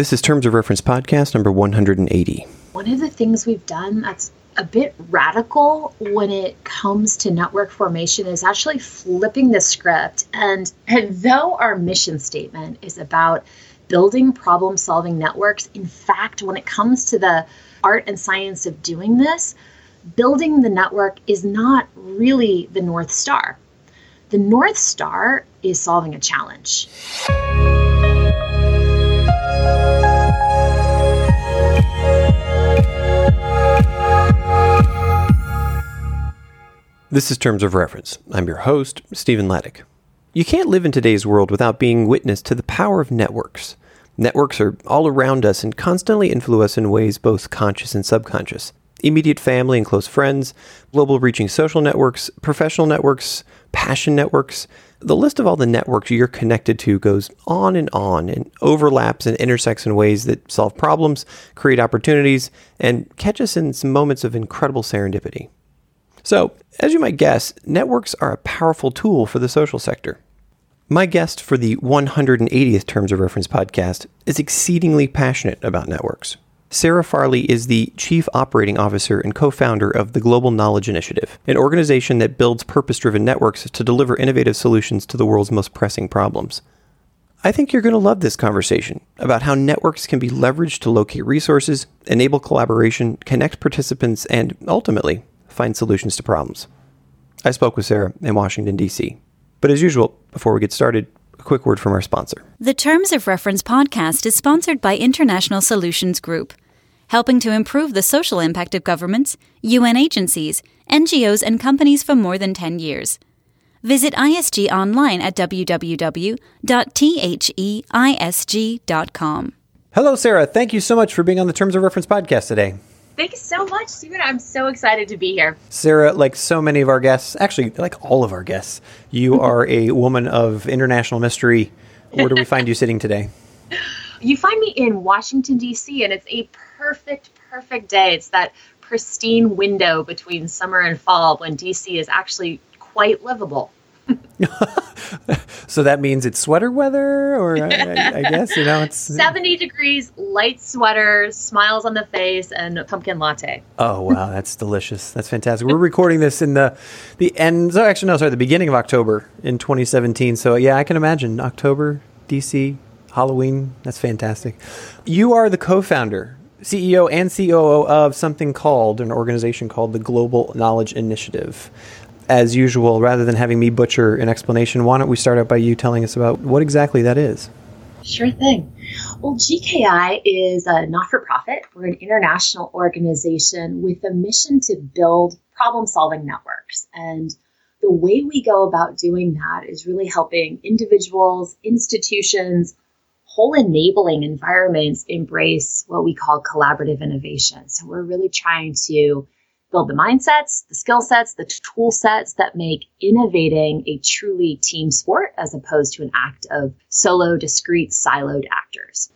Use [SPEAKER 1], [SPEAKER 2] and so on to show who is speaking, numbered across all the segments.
[SPEAKER 1] This is Terms of Reference Podcast number 180.
[SPEAKER 2] One of the things we've done that's a bit radical when it comes to network formation is actually flipping the script. And, and though our mission statement is about building problem solving networks, in fact, when it comes to the art and science of doing this, building the network is not really the North Star. The North Star is solving a challenge.
[SPEAKER 1] This is Terms of Reference. I'm your host, Stephen Ladek. You can't live in today's world without being witness to the power of networks. Networks are all around us and constantly influence us in ways both conscious and subconscious. Immediate family and close friends, global reaching social networks, professional networks, passion networks. The list of all the networks you're connected to goes on and on and overlaps and intersects in ways that solve problems, create opportunities, and catch us in some moments of incredible serendipity. So, as you might guess, networks are a powerful tool for the social sector. My guest for the 180th Terms of Reference podcast is exceedingly passionate about networks. Sara Farley is the Chief Operating Officer and co founder of the Global Knowledge Initiative, an organization that builds purpose driven networks to deliver innovative solutions to the world's most pressing problems. I think you're going to love this conversation about how networks can be leveraged to locate resources, enable collaboration, connect participants, and ultimately find solutions to problems. I spoke with Sara in Washington, D.C. But as usual, before we get started, a quick word from our sponsor.
[SPEAKER 3] The Terms of Reference podcast is sponsored by International Solutions Group, helping to improve the social impact of governments, UN agencies, NGOs, and companies for more than 10 years. Visit ISG online at www.theisg.com.
[SPEAKER 1] Hello, Sara. Thank you so much for being on the Terms of Reference podcast today.
[SPEAKER 2] Thanks so much, Stephen. I'm so excited to be here.
[SPEAKER 1] Sara, like so many of our guests, actually, like all of our guests, you are a woman of international mystery. Where do we find you sitting today?
[SPEAKER 2] You find me in Washington, D.C., and it's a perfect, perfect day. It's that pristine window between summer and fall when D.C. is actually quite livable.
[SPEAKER 1] so that means it's sweater weather, or I, I, guess you know it's
[SPEAKER 2] seventy degrees, light sweater, smiles on the face, and pumpkin latte.
[SPEAKER 1] Oh wow, that's delicious! That's fantastic. We're recording this in the the end. So actually, no, sorry, the beginning of October in 2017. So yeah, I can imagine October, DC, Halloween. That's fantastic. You are the co-founder CEO and COO of something called an organization called the Global Knowledge Initiative as usual, rather than having me butcher an explanation, why don't we start out by you telling us about what exactly that is?
[SPEAKER 2] Sure thing. Well, GKI is a not for profit. We're an international organization with a mission to build problem solving networks. And the way we go about doing that is really helping individuals, institutions, whole enabling environments embrace what we call collaborative innovation. So we're really trying to build the mindsets, the skill sets, the tool sets that make innovating a truly team sport as opposed to an act of solo, discrete, siloed actors.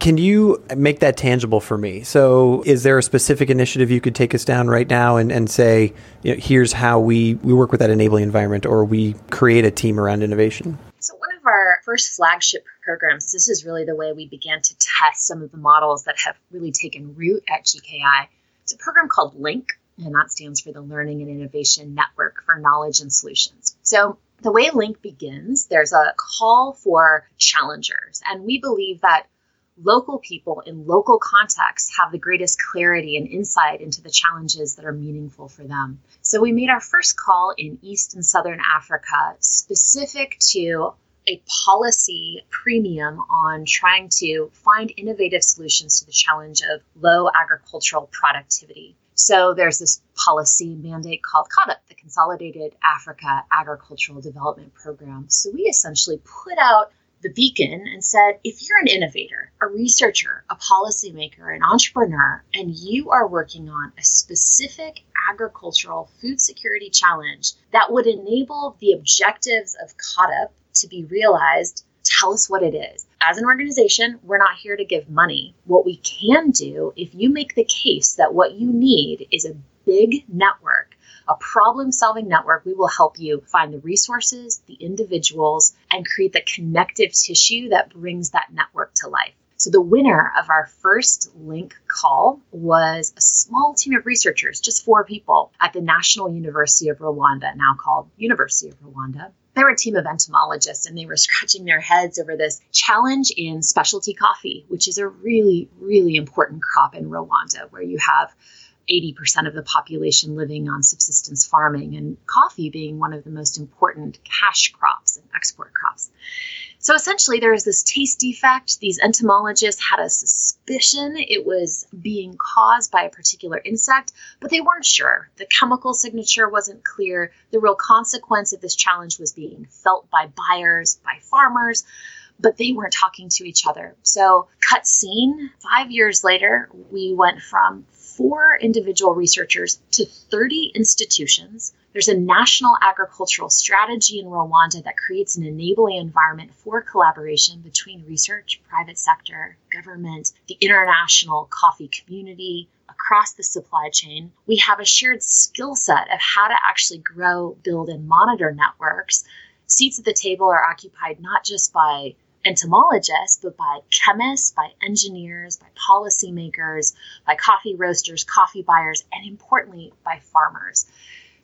[SPEAKER 1] Can you make that tangible for me? So, is there a specific initiative you could take us down right now and, and say, you know, here's how we, we work with that enabling environment or we create a team around innovation?
[SPEAKER 2] So, one of our first flagship programs, this is really the way we began to test some of the models that have really taken root at GKI it's a program called LINK, and that stands for the Learning and Innovation Network for Knowledge and Solutions. So, the way LINK begins, there's a call for challengers, and we believe that local people in local contexts have the greatest clarity and insight into the challenges that are meaningful for them. So we made our first call in East and Southern Africa specific to a policy premium on trying to find innovative solutions to the challenge of low agricultural productivity. So there's this policy mandate called CAADP, the Consolidated Africa Agricultural Development Program. So we essentially put out the beacon and said if you're an innovator, a researcher, a policymaker, an entrepreneur, and you are working on a specific agricultural food security challenge that would enable the objectives of CAADP to be realized, tell us what it is. As an organization, we're not here to give money. What we can do, if you make the case that what you need is a big network, a problem solving network, we will help you find the resources, the individuals, and create the connective tissue that brings that network to life. So, the winner of our first link call was a small team of researchers, just four people, at the National University of Rwanda, now called University of Rwanda. They were a team of entomologists and they were scratching their heads over this challenge in specialty coffee, which is a really, really important crop in Rwanda, where you have 80% of the population living on subsistence farming, and coffee being one of the most important cash crops and export crops. So essentially, there was this taste defect. These entomologists had a suspicion it was being caused by a particular insect, but they weren't sure. The chemical signature wasn't clear. The real consequence of this challenge was being felt by buyers, by farmers but they weren't talking to each other. So, cut scene, five years later, we went from four individual researchers to 30 institutions. There's a national agricultural strategy in Rwanda that creates an enabling environment for collaboration between research, private sector, government, the international coffee community, across the supply chain. We have a shared skill set of how to actually grow, build, and monitor networks. Seats at the table are occupied not just by entomologists, but by chemists, by engineers, by policymakers, by coffee roasters, coffee buyers, and importantly, by farmers.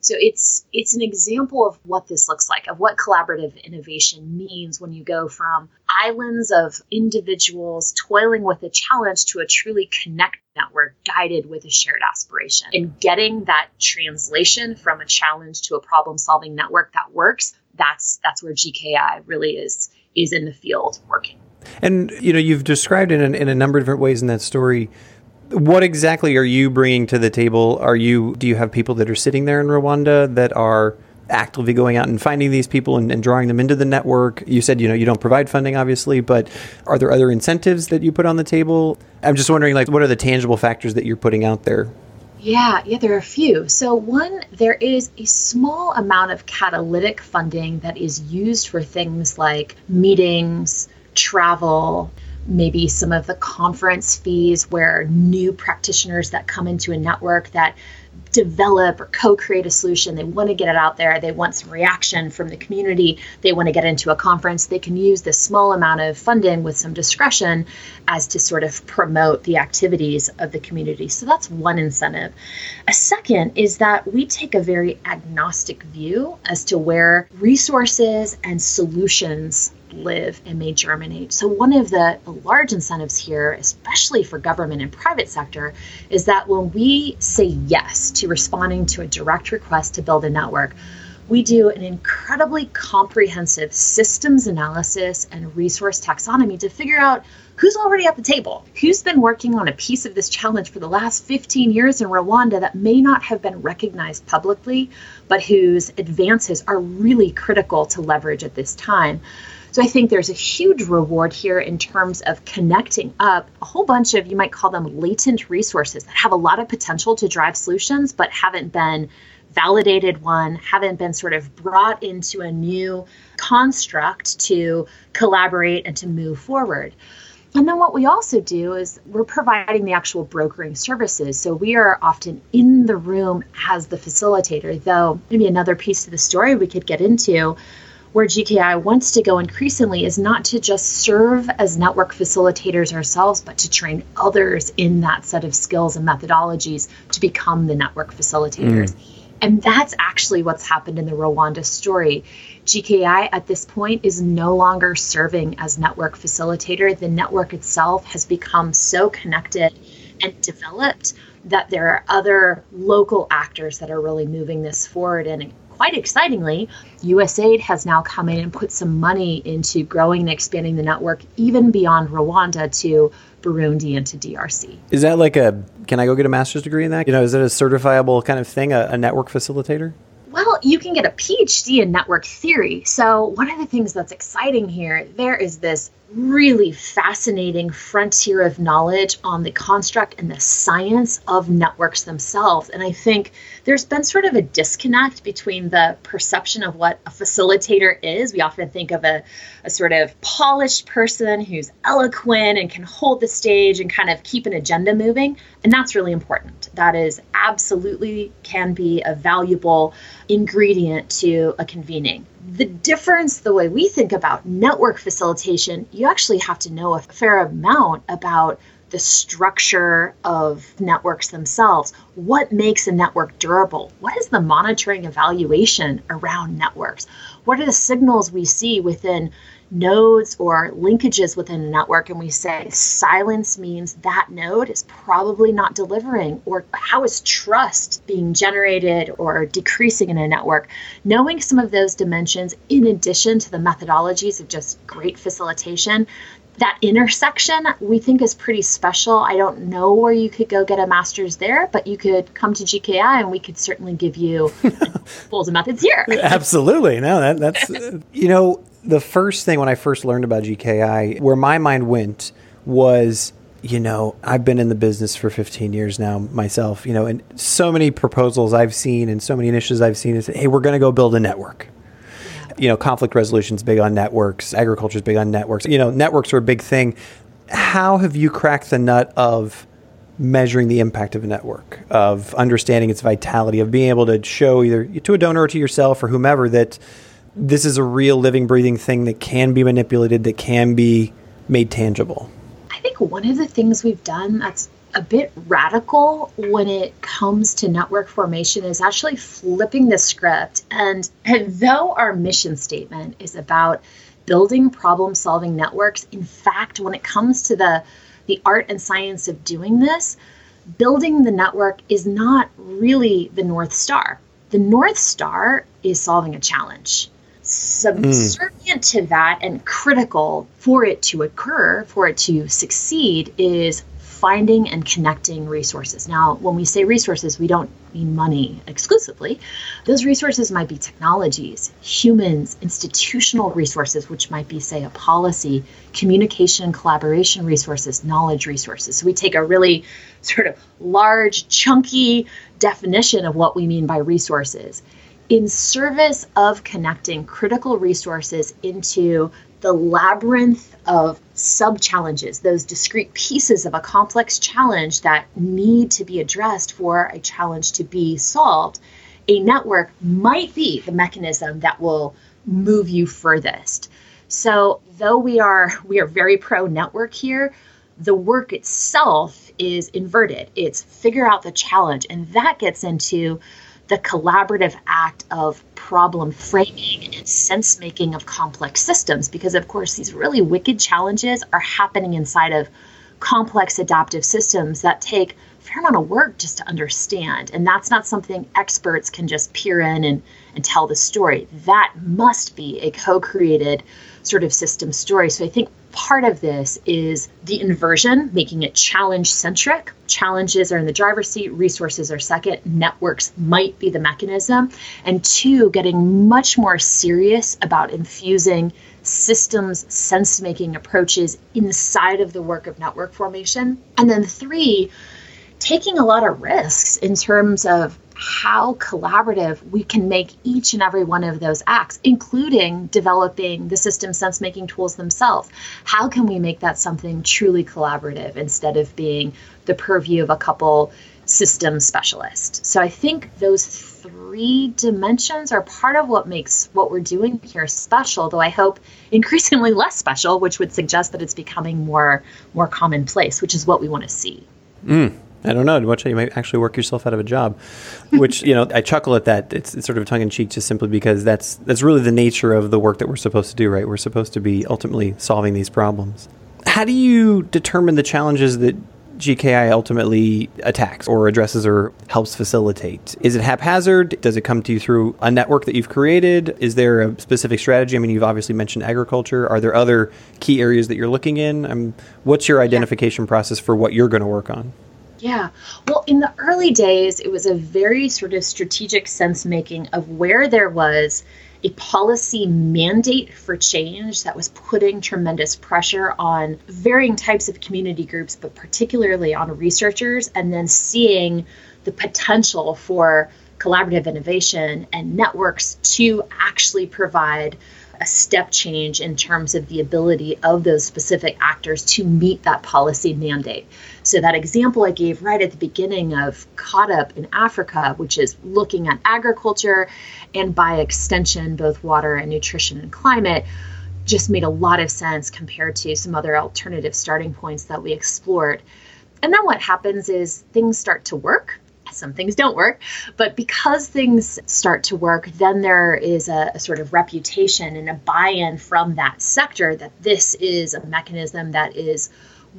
[SPEAKER 2] So it's it's an example of what this looks like, of what collaborative innovation means when you go from islands of individuals toiling with a challenge to a truly connected network guided with a shared aspiration. And getting that translation from a challenge to a problem-solving network that works, that's that's where GKI really is is in the field working.
[SPEAKER 1] And you know, you've described it in, in a number of different ways in that story. What exactly are you bringing to the table? Are you do you have people that are sitting there in Rwanda that are actively going out and finding these people and, and, drawing them into the network? You said you know you don't provide funding, obviously, but are there other incentives that you put on the table? I'm just wondering, like, what are the tangible factors that you're putting out there?
[SPEAKER 2] Yeah, yeah, there are a few. So, one, there is a small amount of catalytic funding that is used for things like meetings, travel, maybe some of the conference fees where new practitioners that come into a network that develop or co-create a solution they want to get it out there they want some reaction from the community they want to get into a conference they can use this small amount of funding with some discretion as to sort of promote the activities of the community. So that's one incentive. A second is that we take a very agnostic view as to where resources and solutions live and may germinate. So, one of the, large incentives here, especially for government and private sector, is that when we say yes to responding to a direct request to build a network, we do an incredibly comprehensive systems analysis and resource taxonomy to figure out who's already at the table, who's been working on a piece of this challenge for the last 15 years in Rwanda that may not have been recognized publicly, but whose advances are really critical to leverage at this time. So I think there's a huge reward here in terms of connecting up a whole bunch of, you might call them latent resources that have a lot of potential to drive solutions, but haven't been validated one, haven't been sort of brought into a new construct to collaborate and to move forward. And then what we also do is we're providing the actual brokering services. So we are often in the room as the facilitator, though maybe another piece of the story we could get into where GKI wants to go increasingly is not to just serve as network facilitators ourselves, but to train others in that set of skills and methodologies to become the network facilitators. Mm. And that's actually what's happened in the Rwanda story. GKI at this point is no longer serving as network facilitator. The network itself has become so connected and developed that there are other local actors that are really moving this forward and quite excitingly, USAID has now come in and put some money into growing and expanding the network even beyond Rwanda to Burundi and to DRC.
[SPEAKER 1] Is that like a, can I go get a master's degree in that? You know, is it a certifiable kind of thing, a, a network facilitator?
[SPEAKER 2] Well, you can get a PhD in network theory. So, one of the things that's exciting here, there is this really fascinating frontier of knowledge on the construct and the science of networks themselves. And I think there's been sort of a disconnect between the perception of what a facilitator is. We often think of a, a sort of polished person who's eloquent and can hold the stage and kind of keep an agenda moving. And that's really important. That is absolutely can be a valuable ingredient to a convening The difference, the way we think about network facilitation, you actually have to know a fair amount about the structure of networks themselves. What makes a network durable? What is the monitoring evaluation around networks? What are the signals we see within nodes or linkages within a network and we say silence means that node is probably not delivering or how is trust being generated or decreasing in a network knowing some of those dimensions in addition to the methodologies of just great facilitation that intersection we think is pretty special. I don't know where you could go get a master's there, but you could come to GKI and we could certainly give you tools and methods here.
[SPEAKER 4] Absolutely. No, that, that's, you know, the first thing when I first learned about GKI, where my mind went was, you know, I've been in the business for 15 years now myself, you know, and so many proposals I've seen and so many initiatives I've seen is, hey, we're going to go build a network you know, conflict resolution is big on networks, agriculture is big on networks. You know, networks are a big thing. How have you cracked the nut of measuring the impact of a network, of understanding its vitality, of being able to show either to a donor or to yourself or whomever that this is a real living, breathing thing that can be manipulated, that can be made tangible?
[SPEAKER 2] I think one of the things we've done that's a bit radical when it comes to network formation is actually flipping the script. And, and though our mission statement is about building problem solving networks, in fact, when it comes to the, the art and science of doing this, building the network is not really the North Star. The North Star is solving a challenge. Subservient mm. to that and critical for it to occur, for it to succeed, is finding and connecting resources. Now, when we say resources, we don't mean money exclusively. Those resources might be technologies, humans, institutional resources, which might be, say, a policy, communication, collaboration resources, knowledge resources. So we take a really sort of large, chunky definition of what we mean by resources in service of connecting critical resources into the labyrinth of sub challenges, those discrete pieces of a complex challenge that need to be addressed for a challenge to be solved, a network might be the mechanism that will move you furthest. So, though we are we are very pro network here, the work itself is inverted. It's figure out the challenge and that gets into the collaborative act of problem framing and sense making of complex systems because of course these really wicked challenges are happening inside of complex adaptive systems that take a fair amount of work just to understand. And that's not something experts can just peer in and, and tell the story. That must be a co-created sort of system story. So i think part of this is the inversion, making it challenge centric. Challenges are in the driver's seat, resources are second, networks might be the mechanism. And two, getting much more serious about infusing systems sense making approaches inside of the work of network formation. And then three, taking a lot of risks in terms of how collaborative we can make each and every one of those acts, including developing the system sense making tools themselves. How can we make that something truly collaborative instead of being the purview of a couple system specialists? So I think those three dimensions are part of what makes what we're doing here special, though I hope increasingly less special, which would suggest that it's becoming more more commonplace, which is what we want to see.
[SPEAKER 4] Mm. I don't know. Watch how you might actually work yourself out of a job, which you know I chuckle at that. It's, it's sort of tongue in cheek, just simply because that's that's really the nature of the work that we're supposed to do, right? We're supposed to be ultimately solving these problems. How do you determine the challenges that GKI ultimately attacks or addresses or helps facilitate? Is it haphazard? Does it come to you through a network that you've created? Is there a specific strategy? I mean, you've obviously mentioned agriculture. Are there other key areas that you're looking in? Um, what's your identification process for what you're going to work on?
[SPEAKER 2] Yeah. Well, in the early days, it was a very sort of strategic sense making of where there was a policy mandate for change that was putting tremendous pressure on varying types of community groups, but particularly on researchers, and then seeing the potential for collaborative innovation and networks to actually provide a step change in terms of the ability of those specific actors to meet that policy mandate. So, that example I gave right at the beginning of CAADP in Africa, which is looking at agriculture and by extension, both water and nutrition and climate, just made a lot of sense compared to some other alternative starting points that we explored. And then what happens is things start to work some things don't work. But because things start to work, then there is a, a sort of reputation and a buy in from that sector that this is a mechanism that is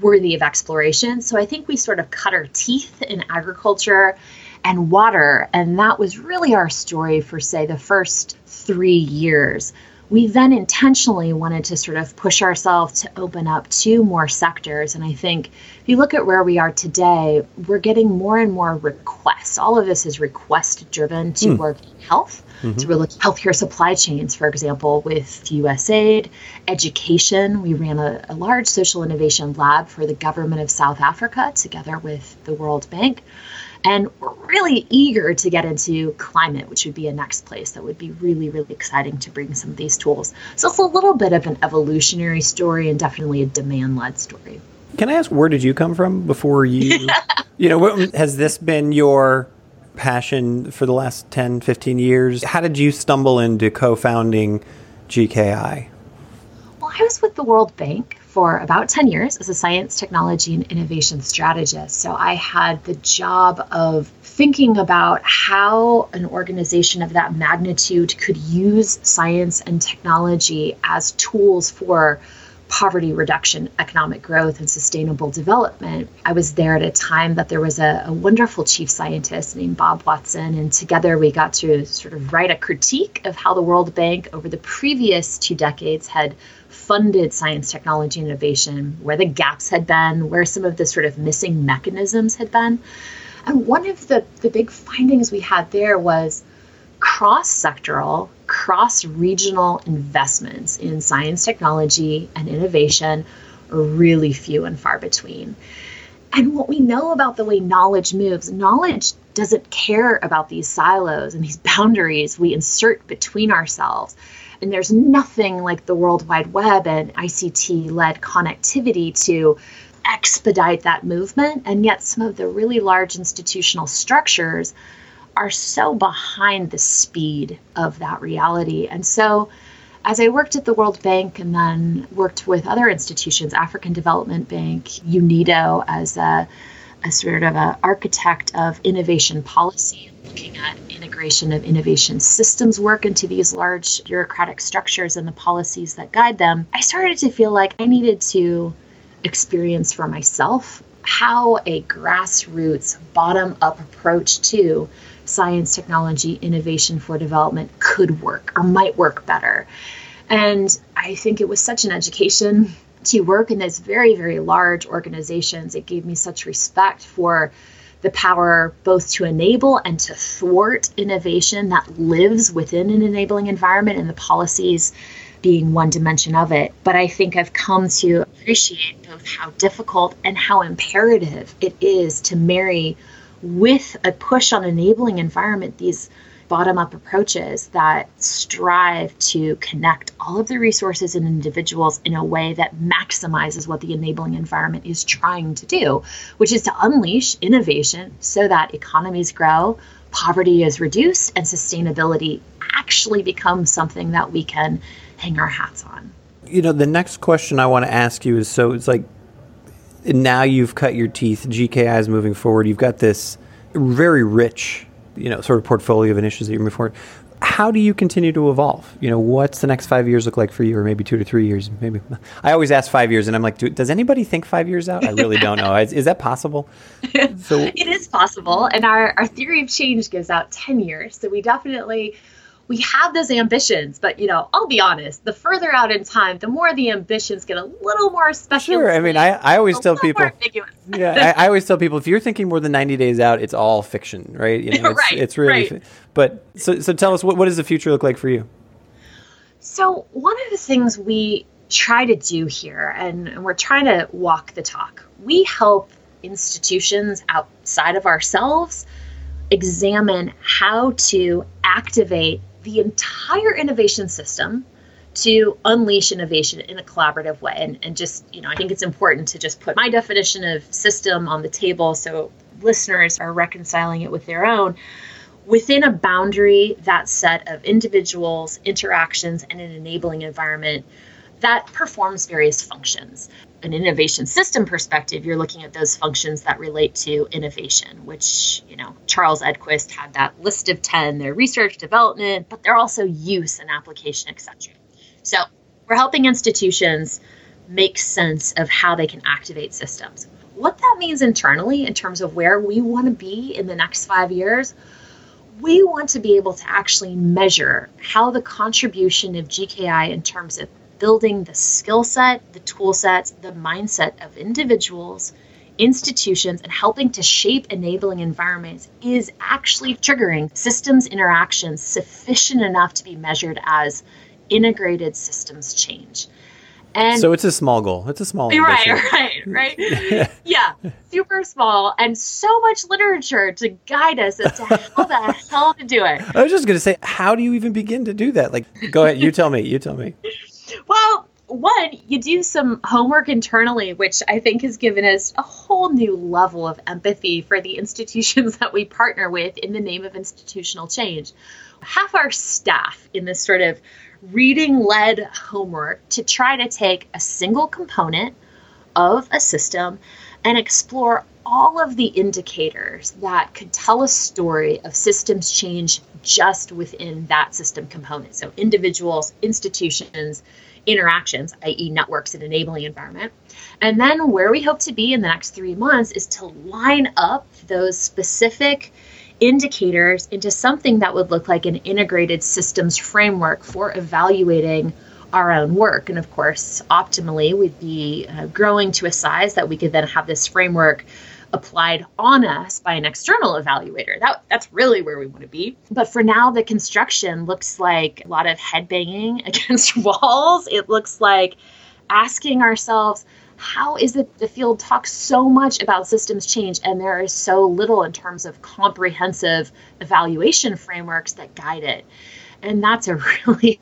[SPEAKER 2] worthy of exploration. So I think we sort of cut our teeth in agriculture and water. And that was really our story for, say, the first three years we then intentionally wanted to sort of push ourselves to open up to more sectors. And I think if you look at where we are today, we're getting more and more requests. All of this is request driven to mm. work in health. Mm-hmm. So we're looking at healthcare supply chains, for example, with USAID, education. We ran a, a large social innovation lab for the government of South Africa together with the World Bank. And we're really eager to get into climate, which would be a next place that would be really, really exciting to bring some of these tools. So it's a little bit of an evolutionary story and definitely a demand led story.
[SPEAKER 4] Can I ask, where did you come from before you, you know, what, has this been your passion for the last 10, 15 years? How did you stumble into co founding GKI?
[SPEAKER 2] Well, I was with the World Bank for about 10 years as a science, technology, and innovation strategist. So I had the job of thinking about how an organization of that magnitude could use science and technology as tools for poverty reduction, economic growth, and sustainable development. I was there at a time that there was a, a, wonderful chief scientist named Bob Watson, and together we got to sort of write a critique of how the World Bank over the previous two decades had funded science, technology, and innovation, where the gaps had been, where some of the sort of missing mechanisms had been. And one of the, the big findings we had there was cross sectoral, cross regional investments in science, technology, and innovation are really few and far between. And what we know about the way knowledge moves, knowledge doesn't care about these silos and these boundaries we insert between ourselves. And there's nothing like the World Wide Web and ICT led connectivity to expedite that movement. And yet, some of the really large institutional structures are so behind the speed of that reality. And so, as I worked at the World Bank and then worked with other institutions, African Development Bank, UNIDO, as a, a sort of an architect of innovation policy looking at integration of innovation systems work into these large bureaucratic structures and the policies that guide them, I started to feel like I needed to experience for myself how a grassroots, bottom up approach to science, technology, innovation for development could work or might work better. And I think it was such an education to work in these very, very large organizations. It gave me such respect for the power both to enable and to thwart innovation that lives within an enabling environment and the policies being one dimension of it. But I think I've come to appreciate both how difficult and how imperative it is to marry with a push on enabling environment these bottom up approaches that strive to connect all of the resources and individuals in a way that maximizes what the enabling environment is trying to do, which is to unleash innovation so that economies grow, poverty is reduced, and sustainability actually becomes something that we can hang our hats on.
[SPEAKER 4] You know, the next question I want to ask you is so it's like now you've cut your teeth, GKI is moving forward, you've got this very rich you know sort of portfolio of initiatives that you're moving forward. How do you continue to evolve? You know, what's the next five years look like for you, or maybe two to three years? Maybe I always ask five years, and I'm like, do, does anybody think five years out? I really don't know. Is, is that possible?
[SPEAKER 2] So it is possible, and our our theory of change gives out ten years. So we definitely we have those ambitions, but you know, I'll be honest, the further out in time, the more the ambitions get a little more special.
[SPEAKER 4] Sure. I mean, I, I always tell people, yeah, I, I, always tell people if you're thinking more than 90 days out, it's all fiction, right?
[SPEAKER 2] You know,
[SPEAKER 4] it's,
[SPEAKER 2] right,
[SPEAKER 4] it's really,
[SPEAKER 2] right.
[SPEAKER 4] but so, so tell us what, what does the future look like for you?
[SPEAKER 2] So one of the things we try to do here, and, and we're trying to walk the talk, we help institutions outside of ourselves examine how to activate the entire innovation system to unleash innovation in a collaborative way. And, and just, you know, I think it's important to just put my definition of system on the table so listeners are reconciling it with their own within a boundary, that set of individuals, interactions, and an enabling environment that performs various functions. An innovation system perspective, you're looking at those functions that relate to innovation, which, you know, Charles Edquist had that list of 10. They're research, development, but they're also use and application, etc. So we're helping institutions make sense of how they can activate systems. What that means internally in terms of where we want to be in the next five years, we want to be able to actually measure how the contribution of GKI in terms of building the skill set, the tool sets, the mindset of individuals, institutions, and helping to shape enabling environments is actually triggering systems interactions sufficient enough to be measured as integrated systems change.
[SPEAKER 4] And so it's a small goal. It's a small
[SPEAKER 2] right, right, right. yeah, super small, and so much literature to guide us as to how the hell to do it.
[SPEAKER 4] I was just going to say, how do you even begin to do that? Like, go ahead, you tell me. You tell me.
[SPEAKER 2] One, you do some homework internally, which I think has given us a whole new level of empathy for the institutions that we partner with in the name of institutional change. Half our staff in this sort of reading led homework to try to take a single component of a system and explore all of the indicators that could tell a story of systems change just within that system component. So, individuals, institutions, interactions, i.e., networks and enabling environment. And then, where we hope to be in the next three months is to line up those specific indicators into something that would look like an integrated systems framework for evaluating our own work. And of course, optimally, we'd be uh, growing to a size that we could then have this framework applied on us by an external evaluator. That, that's really where we want to be. But for now, the construction looks like a lot of head banging against walls. It looks like asking ourselves, how is it the field talks so much about systems change and there is so little in terms of comprehensive evaluation frameworks that guide it? And that's a really,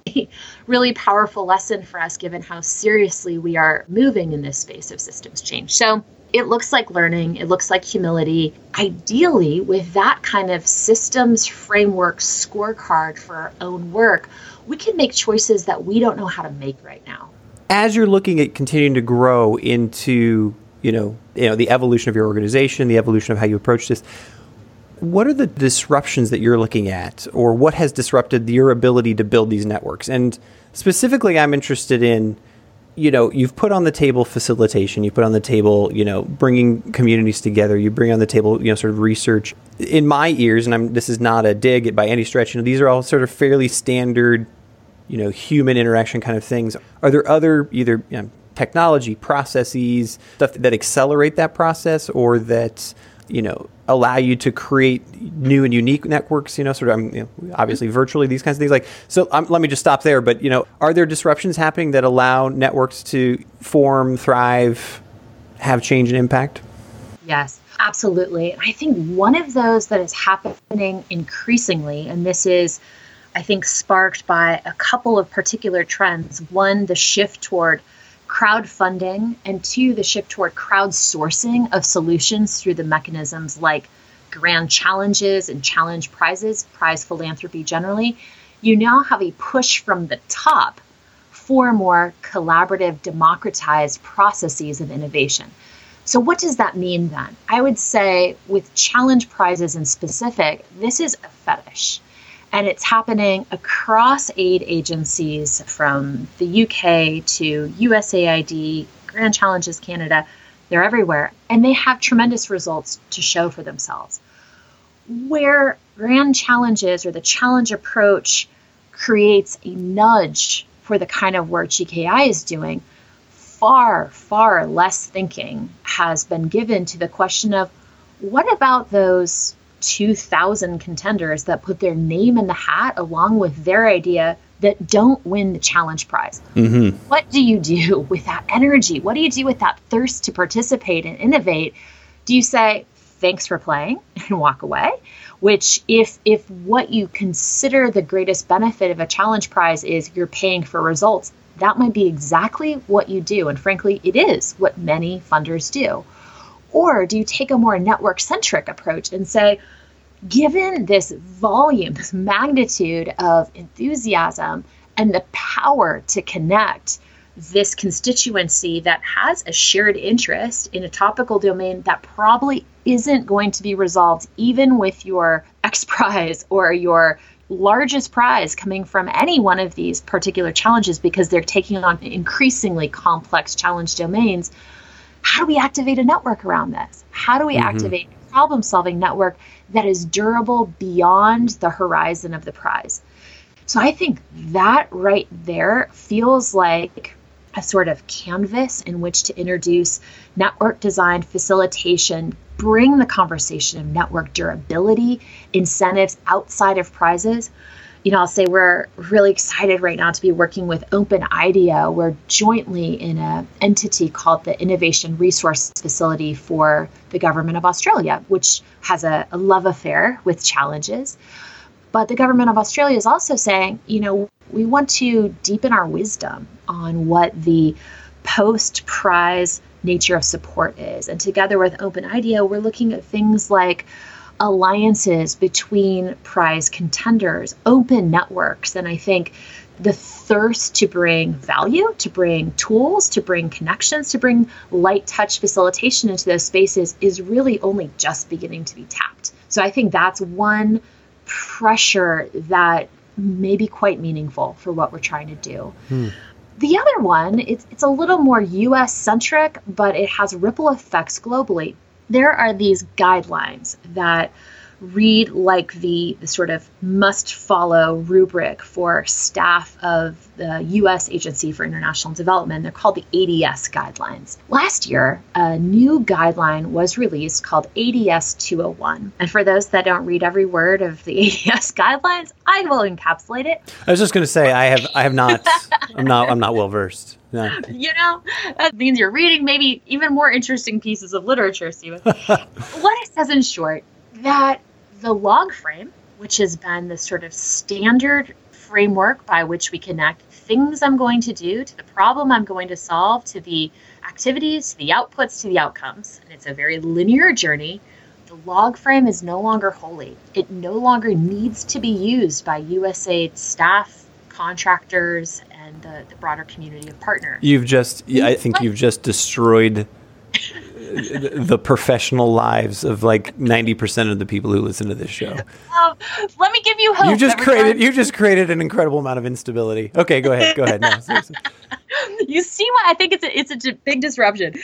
[SPEAKER 2] really powerful lesson for us given how seriously we are moving in this space of systems change. So it looks like learning, it looks like humility. Ideally, with that kind of systems framework scorecard for our own work, we can make choices that we don't know how to make right now
[SPEAKER 4] as you're looking at continuing to grow into you know you know the evolution of your organization, the evolution of how you approach this. What are the disruptions that you're looking at, or what has disrupted your ability to build these networks? And specifically, I'm interested in, you know, you've put on the table facilitation, you put on the table, you know, bringing communities together, you bring on the table, you know, sort of research. In my ears, and I'm, this is not a dig by any stretch, you know, these are all sort of fairly standard you know human interaction kind of things are there other either you know, technology processes stuff that accelerate that process or that you know allow you to create new and unique networks you know sort of um, you know, obviously virtually these kinds of things like so um, let me just stop there but you know are there disruptions happening that allow networks to form thrive have change and impact?
[SPEAKER 2] Yes absolutely. I think one of those that is happening increasingly and this is I think, sparked by a couple of particular trends. One, the shift toward crowdfunding, and two, the shift toward crowdsourcing of solutions through the mechanisms like grand challenges and challenge prizes, prize philanthropy generally. You now have a push from the top for more collaborative, democratized processes of innovation. So, what does that mean then? I would say, with challenge prizes in specific, this is a fetish and it's happening across aid agencies from the UK to USAID, Grand Challenges Canada. They're everywhere, and they have tremendous results to show for themselves. Where Grand Challenges or the challenge approach creates a nudge for the kind of work GKI is doing, far, far less thinking has been given to the question of what about those 2,000 contenders that put their name in the hat along with their idea that don't win the challenge prize. Mm-hmm. What do you do with that energy? What do you do with that thirst to participate and innovate? Do you say, thanks for playing and walk away which if if what you consider the greatest benefit of a challenge prize is you're paying for results that might be exactly what you do and frankly it is what many funders do or do you take a more network centric approach and say given this volume this magnitude of enthusiasm and the power to connect this constituency that has a shared interest in a topical domain that probably isn't going to be resolved even with your X prize or your largest prize coming from any one of these particular challenges because they're taking on increasingly complex challenge domains. How do we activate a network around this? How do we mm-hmm. activate a problem solving network that is durable beyond the horizon of the prize? So I think that right there feels like a sort of canvas in which to introduce network design, facilitation, bring the conversation of network durability, incentives outside of prizes. You know, I'll say we're really excited right now to be working with OpenIDEO. We're jointly in an entity called the Innovation Resource Facility for the Government of Australia, which has a, a love affair with challenges. But the government of Australia is also saying, you know, we want to deepen our wisdom on what the post prize nature of support is. And together with OpenIDEO, we're looking at things like alliances between prize contenders, open networks. And I think the thirst to bring value, to bring tools, to bring connections, to bring light touch facilitation into those spaces is really only just beginning to be tapped. So I think that's one pressure that may be quite meaningful for what we're trying to do. Hmm. The other one, it's, it's a little more US centric, but it has ripple effects globally. There are these guidelines that read like the, the sort of must follow rubric for staff of the U.S. Agency for International Development. They're called the ADS guidelines. Last year, a new guideline was released called ADS 201. And for those that don't read every word of the ADS guidelines, I will encapsulate it.
[SPEAKER 4] I was just going to say I have I have not I'm not I'm not well versed.
[SPEAKER 2] No. You know, that means you're reading maybe even more interesting pieces of literature, Stephen. what it says in short that the log frame, which has been the sort of standard framework by which we connect things I'm going to do to the problem I'm going to solve to the activities, to the outputs, to the outcomes. And it's a very linear journey. The log frame is no longer holy. It no longer needs to be used by USAID staff, contractors, and the, the broader community of partners.
[SPEAKER 4] You've just, I think you've just destroyed the professional lives of like 90% of the people who listen to this show. Um,
[SPEAKER 2] let me give you hope.
[SPEAKER 4] You just created time. you just created an incredible amount of instability. Okay, go ahead. Go ahead. No,
[SPEAKER 2] you see why I think it's a, it's a big disruption.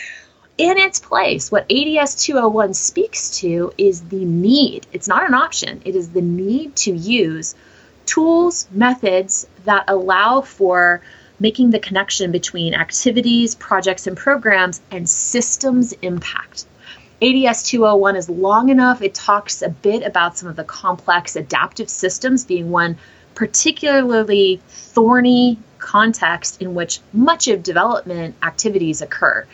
[SPEAKER 2] In its place, what ADS 201 speaks to is the need. It's not an option. It is the need to use tools, methods that allow for making the connection between activities, projects, and programs and systems impact. ADS 201 is long enough. It talks a bit about some of the complex adaptive systems being one particularly thorny context in which much of development activities occur.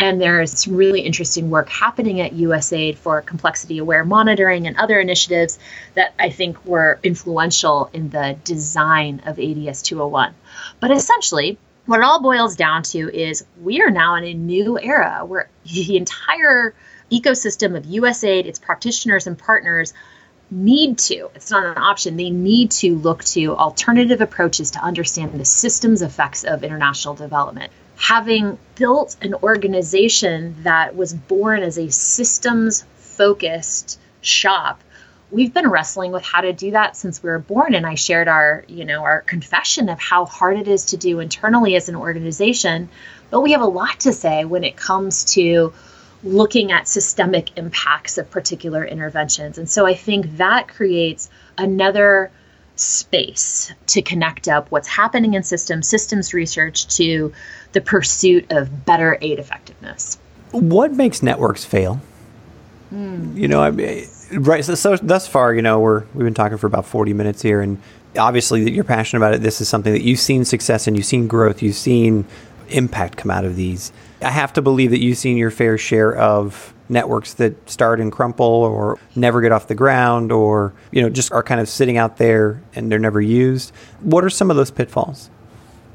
[SPEAKER 2] And there's really interesting work happening at USAID for complexity aware monitoring and other initiatives that I think were influential in the design of ADS 201. But essentially, what it all boils down to is we are now in a new era where the entire ecosystem of USAID, its practitioners and partners need to, it's not an option, they need to look to alternative approaches to understand the systems effects of international development. Having built an organization that was born as a systems focused shop we've been wrestling with how to do that since we were born. And i shared our you know our confession of how hard it is to do internally as an organization. But we have a lot to say when it comes to looking at systemic impacts of particular interventions. And so i think that creates another space to connect up what's happening in systems systems research to the pursuit of better aid effectiveness
[SPEAKER 4] what makes networks fail mm. you know i mean right. So, so, thus far, you know, we're we've been talking for about forty minutes here, and obviously that you're passionate about it. This is something that you've seen success and you've seen growth, you've seen impact come out of these. I have to believe that you've seen your fair share of networks that start and crumple or never get off the ground or, you know, just are kind of sitting out there and they're never used. What are some of those pitfalls?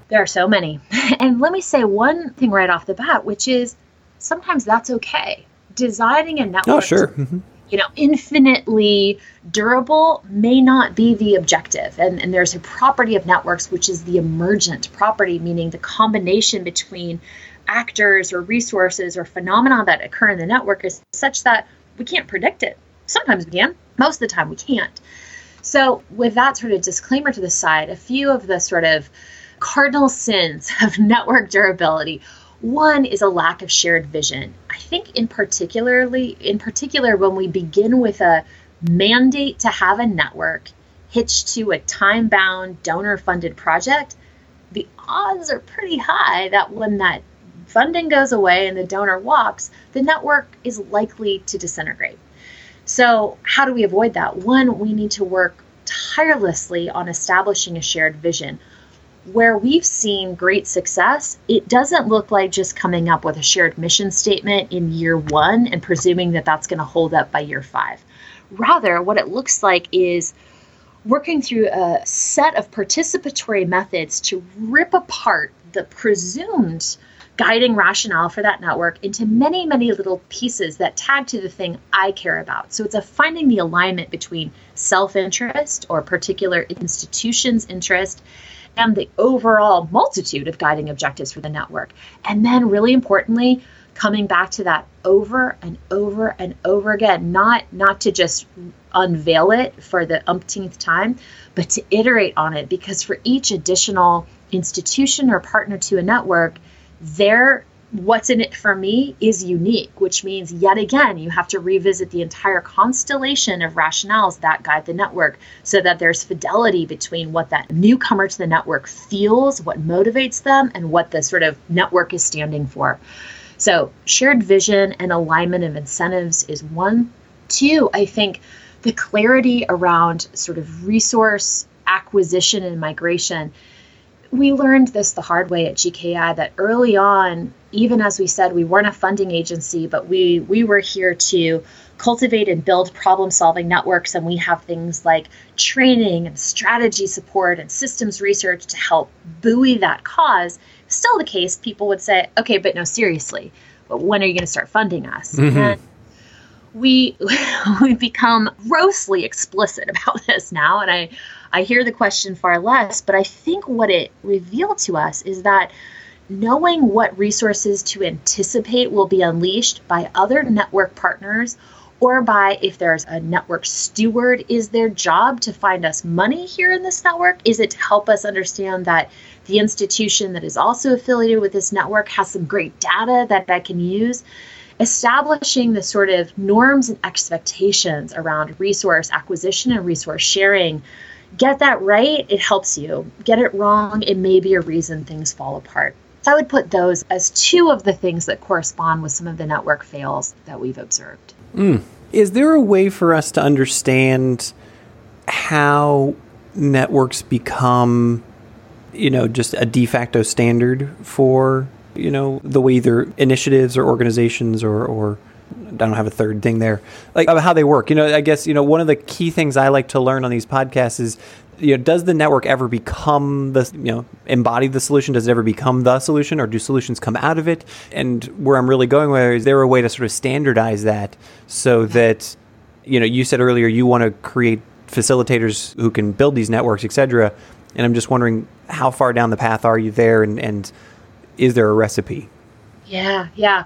[SPEAKER 2] There are so many. And let me say one thing right off the bat, which is sometimes that's okay. Designing a network
[SPEAKER 4] oh, sure. Mm-hmm
[SPEAKER 2] you know, infinitely durable may not be the objective. And, and there's a property of networks, which is the emergent property, meaning the combination between actors or resources or phenomena that occur in the network is such that we can't predict it. Sometimes we can, most of the time we can't. So, with that sort of disclaimer to the side, a few of the sort of cardinal sins of network durability one is a lack of shared vision. I think in particularly in particular when we begin with a mandate to have a network hitched to a time-bound donor-funded project, the odds are pretty high that when that funding goes away and the donor walks, the network is likely to disintegrate. So, how do we avoid that? One, we need to work tirelessly on establishing a shared vision where we've seen great success, it doesn't look like just coming up with a shared mission statement in year one and presuming that that's going to hold up by year five. Rather, what it looks like is working through a set of participatory methods to rip apart the presumed guiding rationale for that network into many, many little pieces that tag to the thing I care about. So it's a finding the alignment between self interest or particular institution's interest and the overall multitude of guiding objectives for the network. And then, really importantly, coming back to that over and over and over again, not not to just unveil it for the umpteenth time, but to iterate on it because for each additional institution or partner to a network, their what's in it for me is unique, which means yet again, you have to revisit the entire constellation of rationales that guide the network so that there's fidelity between what that newcomer to the network feels, what motivates them, and what the sort of network is standing for. So, shared vision and alignment of incentives is one. Two, I think the clarity around sort of resource acquisition and migration we learned this the hard way at GKI that early on, even as we said we weren't a funding agency, but we we were here to cultivate and build problem solving networks and we have things like training and strategy support and systems research to help buoy that cause still the case people would say okay but no seriously but when are you going to start funding us mm-hmm. and we we become grossly explicit about this now and i I hear the question far less, but I think what it revealed to us is that knowing what resources to anticipate will be unleashed by other network partners or by if there's a network steward, is their job to find us money here in this network? Is it to help us understand that the institution that is also affiliated with this network has some great data that I can use? Establishing the sort of norms and expectations around resource acquisition and resource sharing get that right, it helps you. Get it wrong, it may be a reason things fall apart. So I would put those as two of the things that correspond with some of the network fails that we've observed.
[SPEAKER 4] Mm. Is there a way for us to understand how networks become, you know, just a de facto standard for, you know, the way either initiatives or organizations or, or I don't have a third thing there. Like how they work. You know, I guess you know one of the key things I like to learn on these podcasts is you know does the network ever become the you know embody the solution does it ever become the solution or do solutions come out of it and where i'm really going with is there a way to sort of standardize that so that you know you said earlier you want to create facilitators who can build these networks etc and i'm just wondering how far down the path are you there and, and is there a recipe
[SPEAKER 2] yeah yeah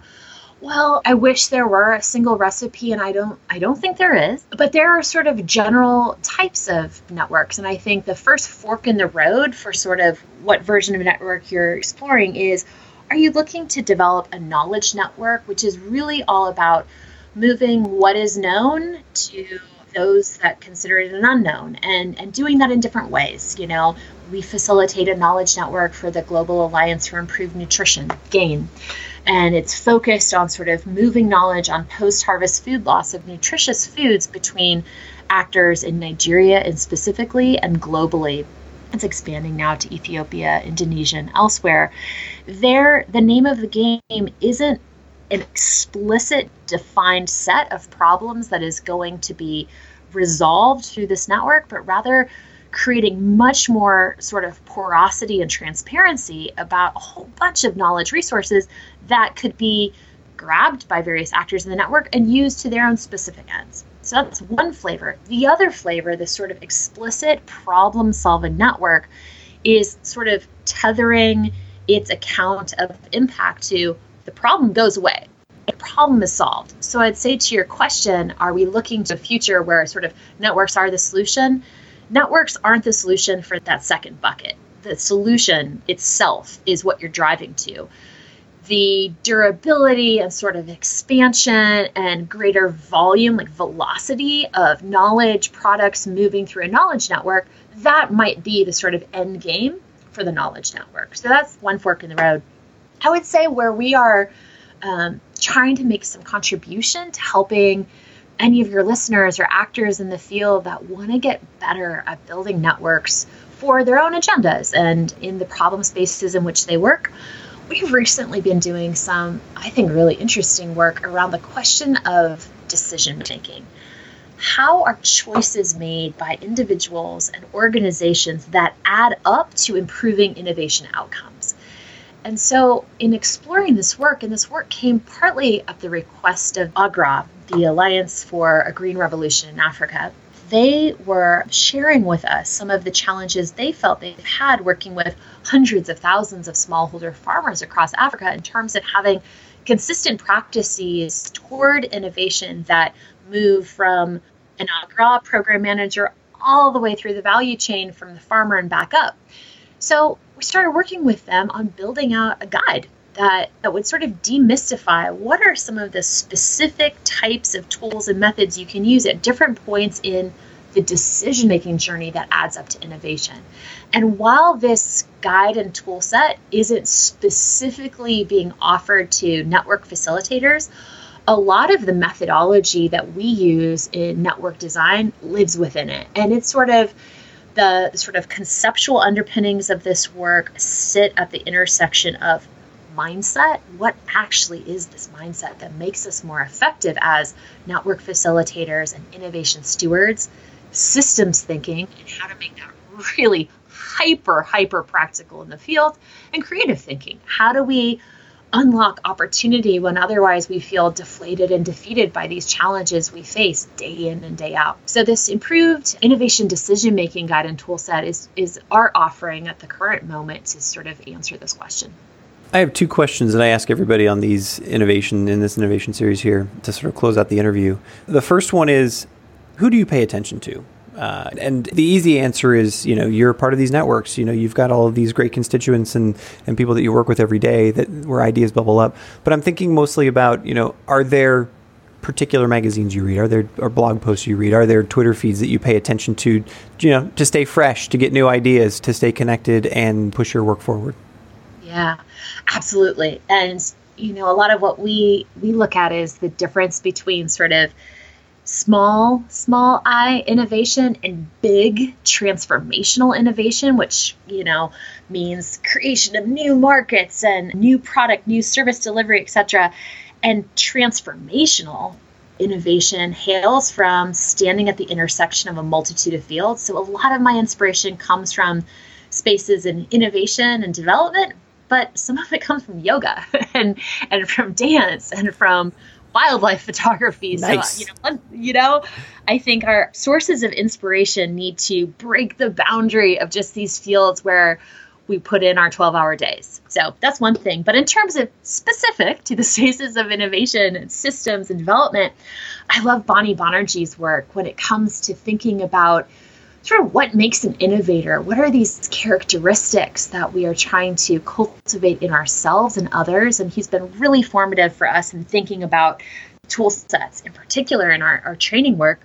[SPEAKER 2] well, I wish there were a single recipe and I don't I don't think there is. But there are sort of general types of networks and I think the first fork in the road for sort of what version of network you're exploring is are you looking to develop a knowledge network which is really all about moving what is known to those that consider it an unknown and and doing that in different ways you know we facilitate a knowledge network for the global alliance for improved nutrition gain and it's focused on sort of moving knowledge on post harvest food loss of nutritious foods between actors in Nigeria and specifically and globally. It's expanding now to Ethiopia, Indonesia, and elsewhere. There, the name of the game isn't an explicit, defined set of problems that is going to be resolved through this network, but rather creating much more sort of porosity and transparency about a whole bunch of knowledge resources that could be grabbed by various actors in the network and used to their own specific ends. So that's one flavor. The other flavor, this sort of explicit problem solving network, is sort of tethering its account of impact to the problem goes away. The problem is solved. So I'd say to your question, are we looking to a future where sort of networks are the solution? Networks aren't the solution for that second bucket. The solution itself is what you're driving to. The durability and sort of expansion and greater volume, like velocity of knowledge products moving through a knowledge network, that might be the sort of end game for the knowledge network. So that's one fork in the road. I would say where we are um, trying to make some contribution to helping any of your listeners or actors in the field that want to get better at building networks for their own agendas and in the problem spaces in which they work. We've recently been doing some, I think, really interesting work around the question of decision making how are choices made by individuals and organizations that add up to improving innovation outcomes? And so, in exploring this work, and this work came partly at the request of AGRA, the Alliance for a Green Revolution in Africa, they were sharing with us some of the challenges they felt they've had working with hundreds of thousands of smallholder farmers across Africa in terms of having consistent practices toward innovation that move from an AGRA program manager all the way through the value chain from the farmer and back up. So we started working with them on building out a guide that, that would sort of demystify what are some of the specific types of tools and methods you can use at different points in the decision making journey that adds up to innovation. And while this guide and tool set isn't specifically being offered to network facilitators, a lot of the methodology that we use in network design lives within it. And it's sort of the sort of conceptual underpinnings of this work sit at the intersection of mindset. What actually is this mindset that makes us more effective as network facilitators and innovation stewards? Systems thinking and how to make that really hyper, hyper practical in the field, and creative thinking. How do we unlock opportunity when otherwise we feel deflated and defeated by these challenges we face day in and day out. So this improved innovation decision making guide and toolset is is our offering at the current moment to sort of answer this question.
[SPEAKER 1] I have two questions that I ask everybody on these innovation in this innovation series here to sort of close out the interview. The first one is who do you pay attention to? Uh, and the easy answer is, you know, you're part of these networks. You know, you've got all of these great constituents and, and people that you work with every day that where ideas bubble up. But I'm thinking mostly about, you know, are there particular magazines you read? Are there or blog posts you read? Are there Twitter feeds that you pay attention to, you know, to stay fresh, to get new ideas, to stay connected and push your work forward?
[SPEAKER 2] Yeah, absolutely. And you know, a lot of what we we look at is the difference between sort of small, small I innovation and big transformational innovation, which, you know, means creation of new markets and new product, new service delivery, etc. And transformational innovation hails from standing at the intersection of a multitude of fields. So a lot of my inspiration comes from spaces in innovation and development, but some of it comes from yoga and and from dance and from wildlife photography.
[SPEAKER 1] Nice.
[SPEAKER 2] So, you know, you know, I think our sources of inspiration need to break the boundary of just these fields where we put in our 12 hour days. So that's one thing. But in terms of specific to the spaces of innovation and systems and development, I love Banny Banerjee's work when it comes to thinking about sort of what makes an innovator. What are these characteristics that we are trying to cultivate in ourselves and others? And he's been really formative for us in thinking about tool sets, in particular in our, our training work.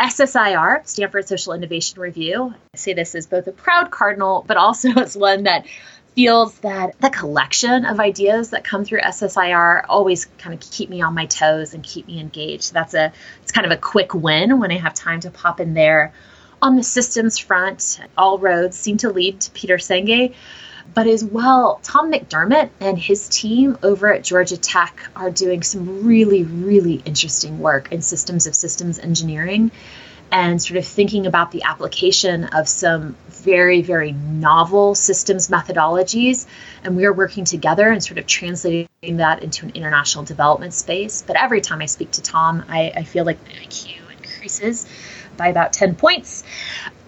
[SPEAKER 2] SSIR, Stanford Social Innovation Review. I say this as both a proud cardinal, but also as one that feels that the collection of ideas that come through SSIR always kind of keep me on my toes and keep me engaged. That's a it's kind of a quick win when I have time to pop in there on the systems front, all roads seem to lead to Peter Senge. but as well, Tom McDermott and his team over at Georgia Tech are doing some really, really interesting work in systems of systems engineering and sort of thinking about the application of some very, very novel systems methodologies. And we are working together and sort of translating that into an international development space. But every time I speak to Tom, I, I feel like my IQ increases by about 10 points.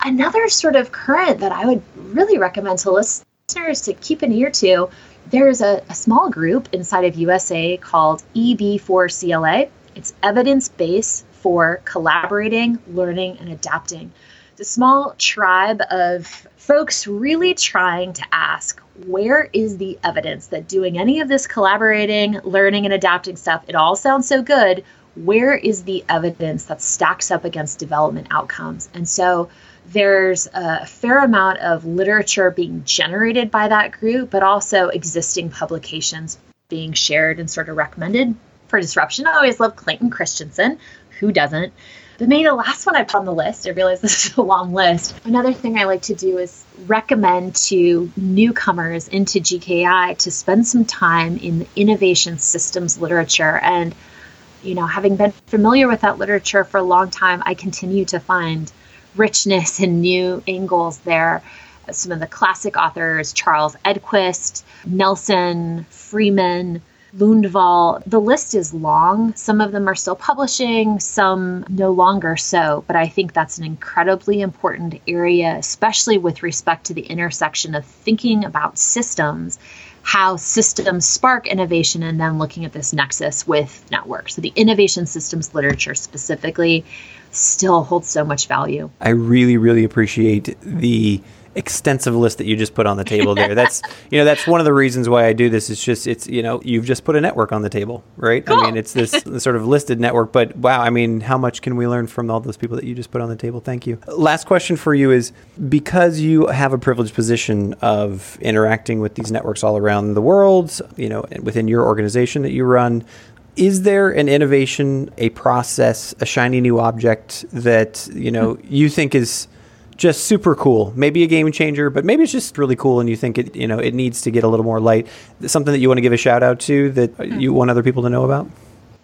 [SPEAKER 2] Another sort of current that I would really recommend to listeners to keep an ear to there's a, a small group inside of USAID called EB4CLA. It's evidence based for collaborating, learning, and adapting. The small tribe of folks really trying to ask where is the evidence that doing any of this collaborating, learning, and adapting stuff, it all sounds so good. Where is the evidence that stacks up against development outcomes? And so there's a fair amount of literature being generated by that group, but also existing publications being shared and sort of recommended for disruption. I always love Clayton Christensen, who doesn't? But maybe the last one I put on the list, I realize this is a long list. Another thing I like to do is recommend to newcomers into GKI to spend some time in the innovation systems literature. And, you know, having been familiar with that literature for a long time, I continue to find richness and new angles there. Some of the classic authors, Charles Edquist, Nelson, Freeman, Lundvall. The list is long. Some of them are still publishing, some no longer so. But I think that's an incredibly important area, especially with respect to the intersection of thinking about systems, how systems spark innovation, and then looking at this nexus with networks. So the innovation systems literature specifically still holds so much value.
[SPEAKER 4] I really, really appreciate the extensive list that you just put on the table there. That's you know that's one of the reasons why I do this. It's just it's you know you've just put a network on the table, right?
[SPEAKER 2] Cool.
[SPEAKER 4] I mean it's this sort of listed network, but wow, I mean how much can we learn from all those people that you just put on the table? Thank you. Last question for you is because you have a privileged position of interacting with these networks all around the world, you know, within your organization that you run. Is there an innovation, a process, a shiny new object that you know hmm. you think is just super cool. Maybe a game changer, but maybe it's just really cool, and you think it you know it needs to get a little more light. Something that you want to give a shout out to that hmm. you want other people to know about.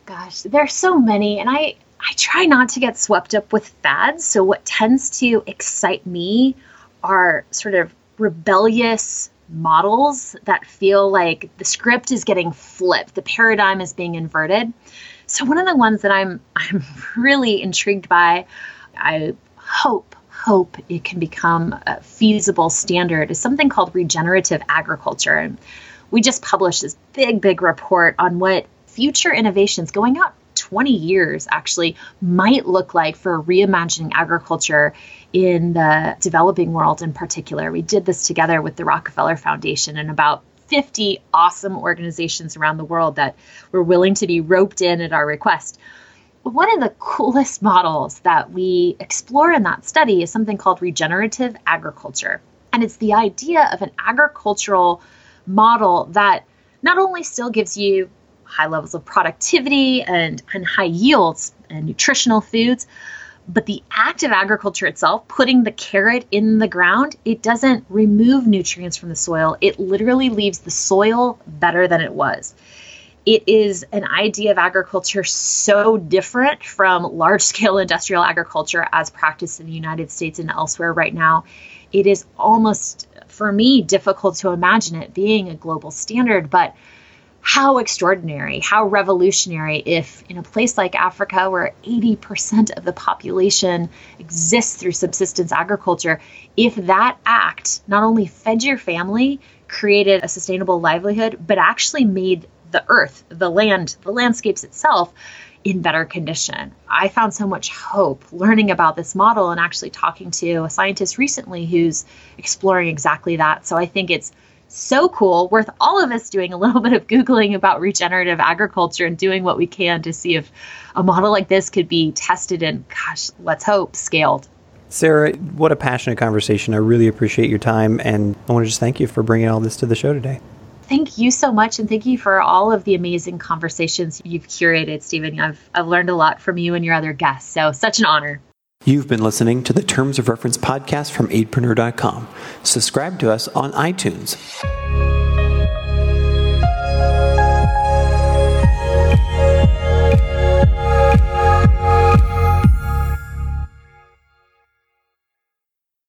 [SPEAKER 2] Gosh, there are so many, and I I try not to get swept up with fads. So what tends to excite me are sort of rebellious models that feel like the script is getting flipped, the paradigm is being inverted. So one of the ones that I'm I'm really intrigued by, I hope hope it can become a feasible standard is something called regenerative agriculture. And we just published this big, big report on what future innovations going out 20 years actually might look like for reimagining agriculture in the developing world in particular. We did this together with the Rockefeller Foundation and about 50 awesome organizations around the world that were willing to be roped in at our request one of the coolest models that we explore in that study is something called regenerative agriculture. And it's the idea of an agricultural model that not only still gives you high levels of productivity and, and high yields and nutritional foods, but the act of agriculture itself, putting the carrot in the ground, it doesn't remove nutrients from the soil. It literally leaves the soil better than it was it is an idea of agriculture so different from large scale industrial agriculture as practiced in the United States and elsewhere right now. It is almost, for me, difficult to imagine it being a global standard, but how extraordinary, how revolutionary if in a place like Africa, where 80% of the population exists through subsistence agriculture, if that act not only fed your family, created a sustainable livelihood, but actually made the earth, the land, the landscapes itself in better condition. I found so much hope learning about this model and actually talking to a scientist recently who's exploring exactly that. So I think it's so cool, worth all of us doing a little bit of Googling about regenerative agriculture and doing what we can to see if a model like this could be tested and, gosh, let's hope, scaled.
[SPEAKER 4] Sara, what a passionate conversation. I really appreciate your time, and I want to just thank you for bringing all this to the show today.
[SPEAKER 2] Thank you so much, and thank you for all of the amazing conversations you've curated, Stephen. I've, I've learned a lot from you and your other guests, so such an honor.
[SPEAKER 4] You've been listening to the Terms of Reference podcast from Aidpreneur.com. Subscribe to us on iTunes.